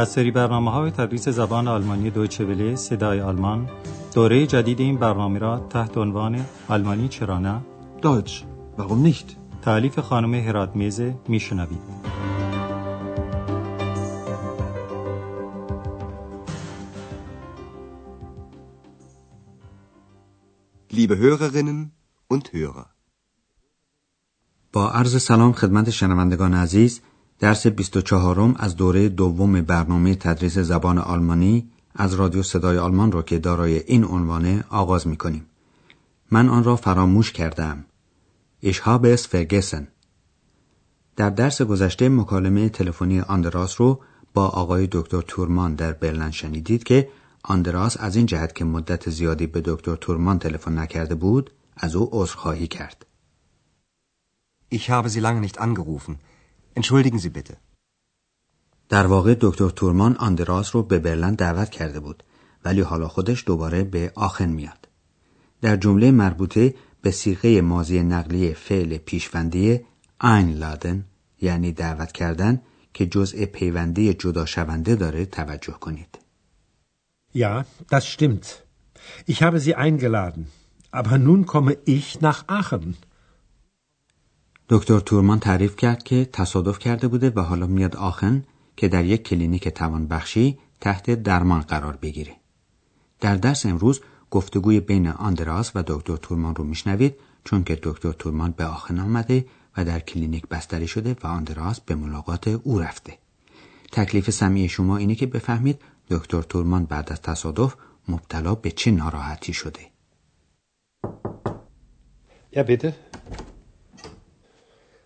از سری برنامه های تدریس زبان آلمانی دویچه وله صدای آلمان دوره جدید این برنامه را تحت عنوان آلمانی چرا نه Deutsch, warum nicht? تعلیف خانم هرات میزه میشنوید Liebe Hörerinnen und Hörer. با عرض سلام خدمت شنوندگان عزیز درس 24 از دوره دوم برنامه تدریس زبان آلمانی از رادیو صدای آلمان را که دارای این عنوانه آغاز می کنیم. من آن را فراموش کردم. Es vergessen. در درس گذشته مکالمه تلفنی آندراس رو با آقای دکتر تورمان در برلن شنیدید که آندراس از این جهت که مدت زیادی به دکتر تورمان تلفن نکرده بود از او عذرخواهی کرد. Ich habe Sie lange nicht angerufen. Entschuldigen Sie bitte. در واقع دکتر تورمان آندراس رو به برلن دعوت کرده بود ولی حالا خودش دوباره به آخن میاد. در جمله مربوطه به سیغه ماضی نقلی فعل پیشوندی لادن یعنی دعوت کردن که جزء پیوندی جدا شونده داره توجه کنید. Ja, das stimmt. Ich habe Sie eingeladen. Aber nun komme ich nach Aachen. دکتر تورمان تعریف کرد که تصادف کرده بوده و حالا میاد آخن که در یک کلینیک توانبخشی تحت درمان قرار بگیره. در درس امروز گفتگوی بین آندراس و دکتر تورمان رو میشنوید چون که دکتر تورمان به آخن آمده و در کلینیک بستری شده و آندراس به ملاقات او رفته. تکلیف سمعی شما اینه که بفهمید دکتر تورمان بعد از تصادف مبتلا به چه ناراحتی شده. Ja, bitte.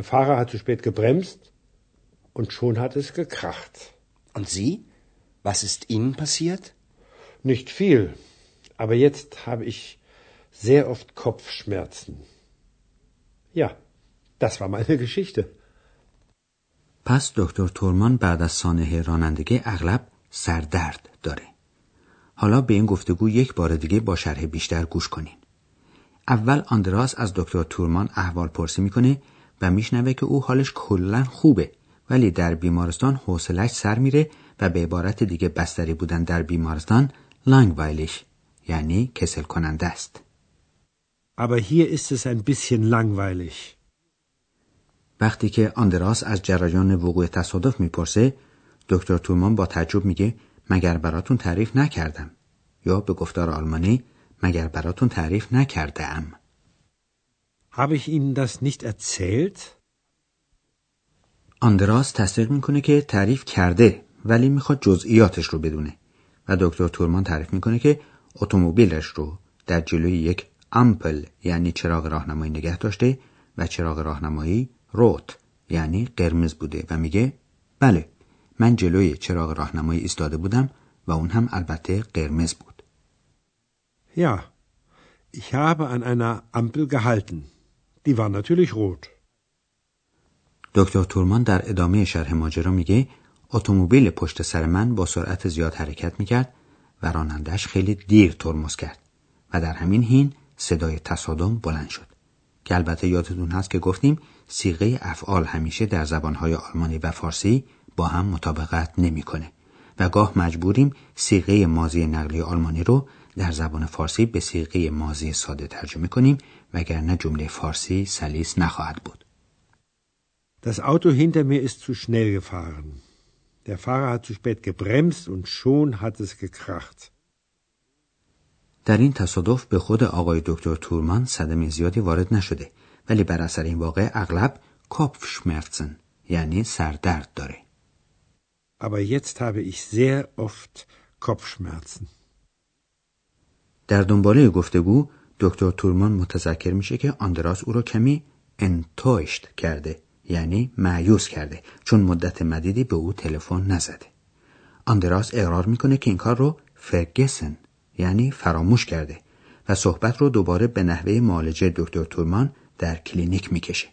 Der Fahrer hat zu spät gebremst. Und schon hat es gekracht. Und Sie? Was ist Ihnen passiert? Nicht viel. Aber jetzt habe ich sehr oft Kopfschmerzen. Ja, das war meine Geschichte. پس دکتر تورمان بعد از سانحه رانندگی اغلب سردرد داره. حالا به این گفتگو یک بار دیگه با شرح بیشتر گوش کنین. اول آندراس از دکتر تورمان احوال پرسی می‌کنه و میشنوه که او حالش کلا خوبه ولی در بیمارستان حوصلش سر میره و به عبارت دیگه بستری بودن در بیمارستان لانگوایلش یعنی کسل کننده است. Aber hier ist es ein bisschen langweilig. وقتی که آندراس از جریان وقوع تصادف می‌پرسه دکتر تورمان با تعجب میگه مگر براتون تعریف نکردم یا به گفتار آلمانی مگر براتون تعریف نکرده ام Habe ich Ihnen das nicht erzählt? آندراس تصدیق می‌کنه که تعریف کرده ولی می‌خواد جزئیاتش رو بدونه و دکتر تورمان تعریف می‌کنه که اتومبیلش رو در جلوی یک امپل یعنی چراغ راهنمایی نگه داشته و چراغ راهنمایی روت یعنی قرمز بوده و میگه بله من جلوی چراغ راهنمایی ایستاده بودم و اون هم البته قرمز بود. Ja, ich habe an einer Ampel gehalten. Die war natürlich rot. دکتر تورمان در ادامه شرح ماجرا میگه اتومبیل پشت سر من با سرعت زیاد حرکت می‌کرد و رانندش خیلی دیر ترمز کرد و در همین حین صدای تصادم بلند شد که البته یادتون هست که گفتیم سیغه افعال همیشه در زبانهای آلمانی و فارسی با هم مطابقت نمی‌کنه و گاه مجبوریم سیغه مازی نقلی آلمانی رو در زبان فارسی به سیغه مازی ساده ترجمه کنیم وگرنه جمله فارسی سلیس نخواهد بود. Das Auto hinter mir ist zu schnell gefahren. Der Fahrer hat zu spät gebremst und schon hat es gekracht. در این تصادف به خود آقای دکتر تورمان صدمه زیادی وارد نشده ولی بر اثر این واقع اغلب Kopfschmerzen یعنی سردرد داره. Aber jetzt habe ich sehr oft Kopfschmerzen. در دنباله گفتگو دکتر تورمان متذکر میشه که آندراس او را کمی enttäuscht کرده یعنی مأیوس کرده چون مدت مدیدی به او تلفن نزده. آندراس اقرار می‌کنه که این کار رو vergessen یعنی فراموش کرده و صحبت رو دوباره به نحوه معالجه دکتر تورمان در کلینیک می‌کشه.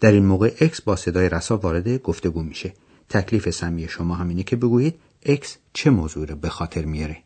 در این موقع اکس با صدای رسا وارد گفتگو میشه. تکلیف سمعی شما همینه که بگویید اکس چه موضوع رو به خاطر میاره.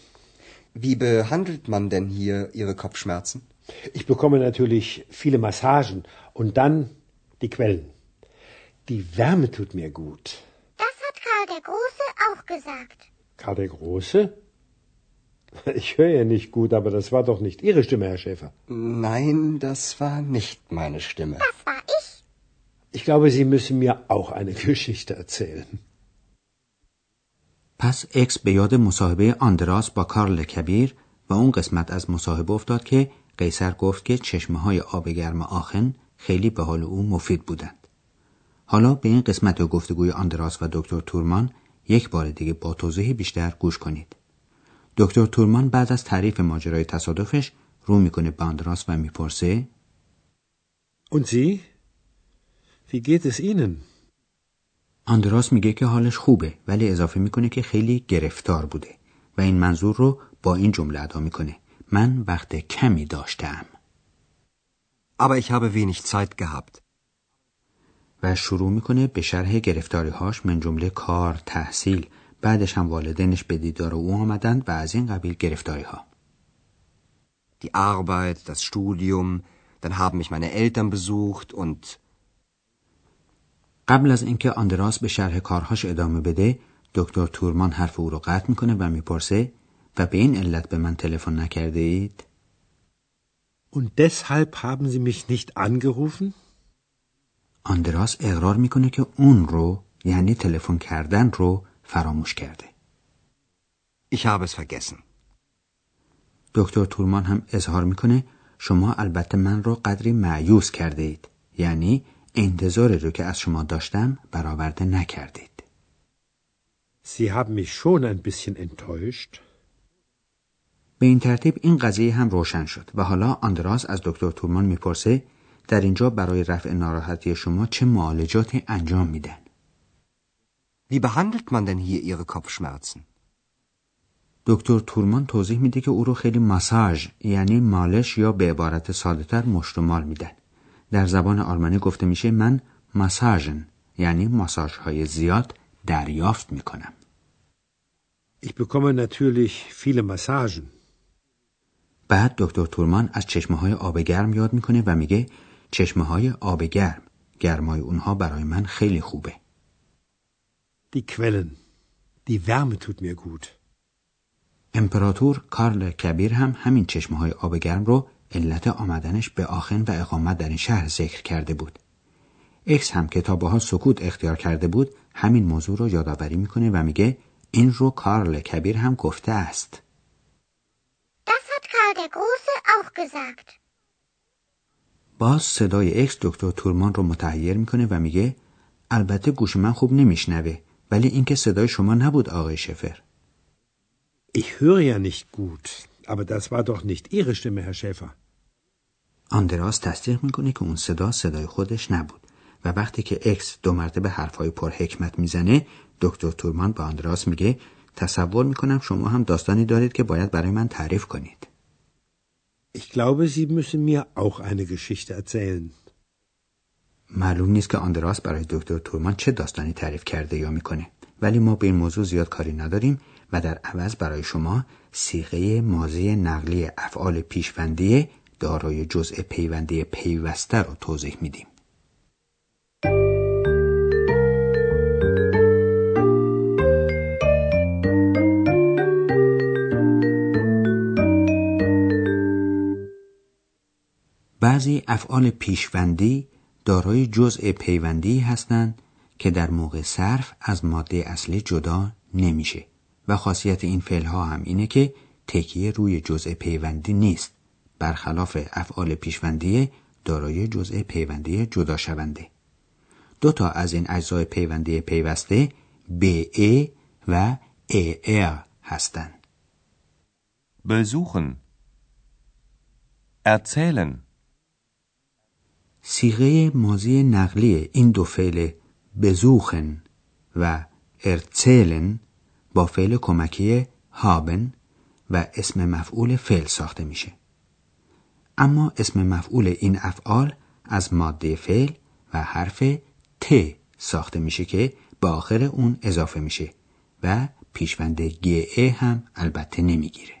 Wie behandelt man denn hier Ihre Kopfschmerzen? Ich bekomme natürlich viele Massagen und dann die Quellen. Die Wärme tut mir gut. Das hat Karl der Große auch gesagt. Karl der Große? Ich höre ja nicht gut, aber das war doch nicht Ihre Stimme, Herr Schäfer. Nein, das war nicht meine Stimme. Das war ich. Ich glaube, Sie müssen mir auch eine Geschichte erzählen. پس اکس به یاد مصاحبه آندراس با کارل کبیر و اون قسمت از مصاحبه افتاد که قیصر گفت که چشمه های آب گرم آخن خیلی به حال او مفید بودند. حالا به این قسمت گفتگوی آندراس و دکتر تورمان یک بار دیگه با توضیح بیشتر گوش کنید. دکتر تورمان بعد از تعریف ماجرای تصادفش رو می‌کنه به آندراس و می‌پرسه Und Sie? Wie geht es Ihnen? آندراس میگه که حالش خوبه ولی اضافه می‌کنه که خیلی گرفتار بوده و این منظور رو با این جمله ادا می‌کنه. من وقت کمی داشتم. Aber ich habe wenig Zeit gehabt. و شروع می‌کنه به شرح گرفتاری هاش من جمله کار تحصیل بعدش هم والدینش به دیدار او آمدند و از این قبیل گرفتاری ها Die Arbeit, das Studium, dann haben mich meine Eltern besucht und قبل از اینکه آندراس به شرح کارهاش ادامه بده دکتر تورمان حرف او رو قطع می‌کنه و می‌پرسه و به این علت به من تلفن نکرده اید Und deshalb haben Sie mich nicht angerufen? آندراس اقرار می‌کنه که اون رو یعنی تلفن کردن رو فراموش کرده ich habe es vergessen. دکتر تورمان هم اظهار می‌کنه شما البته من رو قدری معیوس کرده اید یعنی انتظاری رو که از شما داشتم برآورده نکردید Sie haben mich schon ein bisschen enttäuscht. به این ترتیب این قضیه هم روشن شد و حالا آندراس از دکتر تورمان می‌پرسه در اینجا برای رفع ناراحتی شما چه معالجاتی انجام میدن Wie behandelt man denn hier Ihre Kopfschmerzen? دکتر تورمان توضیح میده که او رو خیلی ماساژ یعنی مالش یا به عبارت سادهتر مشتمال میدن در زبان آلمانی گفته میشه من ماساژن یعنی ماساژ های زیاد دریافت می‌کنم Ich bekomme natürlich viele Massagen. بعد دکتر تورمان از چشمه های آب گرم یاد می‌کنه و میگه چشمه های آب گرم گرمای اونها برای من خیلی خوبه Die Quellen. Die Wärme tut mir gut. امپراتور کارل کبیر هم همین چشمه های آب گرم رو علت آمدنش به آخن و اقامت در این شهر ذکر کرده بود. اکس هم که تا باها سکوت اختیار کرده بود همین موضوع رو یادآوری می‌کنه و میگه این رو کارل کبیر هم گفته است. Das hat Karl der Große auch gesagt. باز صدای اکس دکتر تورمان رو متحیر می‌کنه و میگه البته گوش من خوب نمیشنوه ولی اینکه صدای شما نبود آقای شفر. Ich höre ja nicht gut, aber das war doch nicht Ihre Stimme, Herr Schäfer. آندراس تصدیق می‌کنه که اون صدا صدای خودش نبود و وقتی که اکس دو مرتبه حرفهای پر حکمت می‌زنه دکتر تورمان به آندراس میگه تصور می‌کنم شما هم داستانی دارید که باید برای من تعریف کنید Ich glaube, Sie müssen mir auch eine Geschichte erzählen. معلوم نیست که آندراس برای دکتر تورمان چه داستانی تعریف کرده یا می‌کنه ولی ما به این موضوع زیاد کاری نداریم و در عوض برای شما سیغه ماضی نقلی افعال پیشوندی دارای جزء پیوندی پیوسته رو توضیح میدیم. بعضی افعال پیشوندی دارای جزء پیوندی هستند که در موقع صرف از ماده اصلی جدا نمیشه و خاصیت این فعل ها هم اینه که تکیه روی جزء پیوندی نیست. برخلاف افعال پیشوندی دارای جزء پیوندی جدا شونده دو تا از این اجزای پیوندی پیوسته ای و ار هستند besuchen. Erzählen. سیغه مازی نقلی این دو فعل بزوخن و ارتسلن با فعل کمکی هابن و اسم مفعول فعل ساخته میشه. اما اسم مفعول این افعال از ماده فعل و حرف ت ساخته میشه که به آخر اون اضافه میشه و پیشوند گه هم البته نمی‌گیره.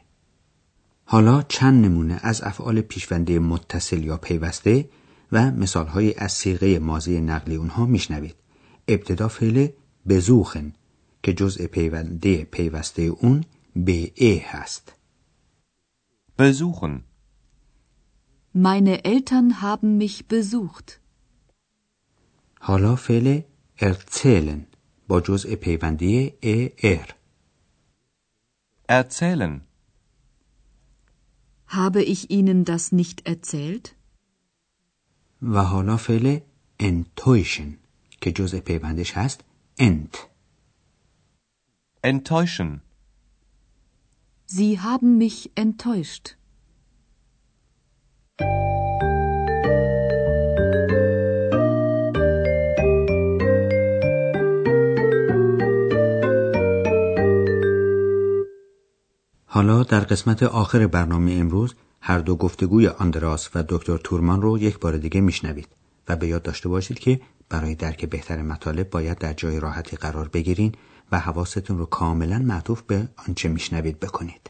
حالا چند نمونه از افعال پیشونده متصل یا پیوسته و مثالهایی از سیغه مازی نقلی اونها میشنوید. ابتدا فعل بزوخن که جزء پیونده پیوسته اون به ای هست. besuchen Meine Eltern haben mich besucht. حالا فعل ارتسلن با جزء پیوندی ای ار erzählen Habe ich Ihnen das nicht erzählt? و حالا فعل انتویشن که جزء پیوندش هست انت enttäuschen Sie haben mich enttäuscht. حالا در قسمت آخر برنامه امروز هر دو گفتگوی آندراس و دکتر تورمان رو یک بار دیگه میشنوید و به یاد داشته باشید که برای درک بهتر مطالب باید در جای راحتی قرار بگیرین و حواستون رو کاملا معطوف به آنچه میشنوید بکنید.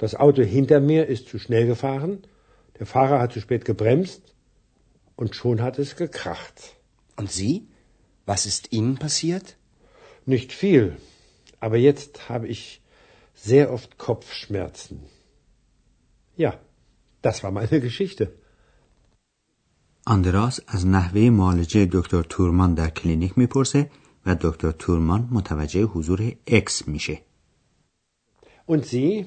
Das Auto hinter mir ist zu schnell gefahren. Der Fahrer hat zu spät gebremst. Und schon hat es gekracht. Und Sie? Was ist Ihnen passiert? Nicht viel. Aber jetzt habe ich sehr oft Kopfschmerzen. Ja, das war meine Geschichte. آندراس از نحوه معالجه دکتر تورمان در کلینیک میپرسه و دکتر تورمان متوجه حضور اکس میشه. Und Sie?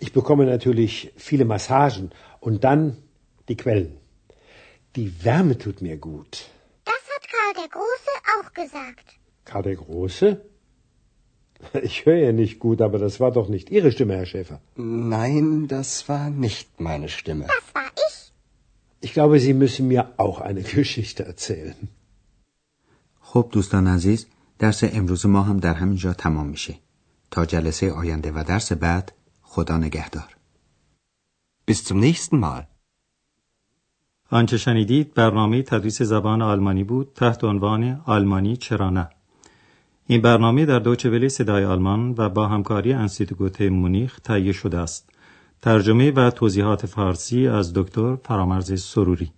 Ich bekomme natürlich viele Massagen und dann die Quellen. Die Wärme tut mir gut. Das hat Karl der Große auch gesagt. Karl der Große? Ich höre ja nicht gut, aber das war doch nicht Ihre Stimme, Herr Schäfer. Nein, das war nicht meine Stimme. Das war ich. Ich glaube, Sie müssen mir auch eine Geschichte erzählen. خب دوستان عزیز درس امروز ما هم در همینجا تمام میشه. تا جلسه آینده و درس بعد خدا نگهدار. Bis zum nächsten Mal. آنچه شنیدید برنامه تدریس زبان آلمانی بود تحت عنوان آلمانی چرا نه این برنامه در دوچه ولی صدای آلمان و با همکاری انستیتوت مونیخ تهیه شده است ترجمه و توضیحات فارسی از دکتر فرامرز سروری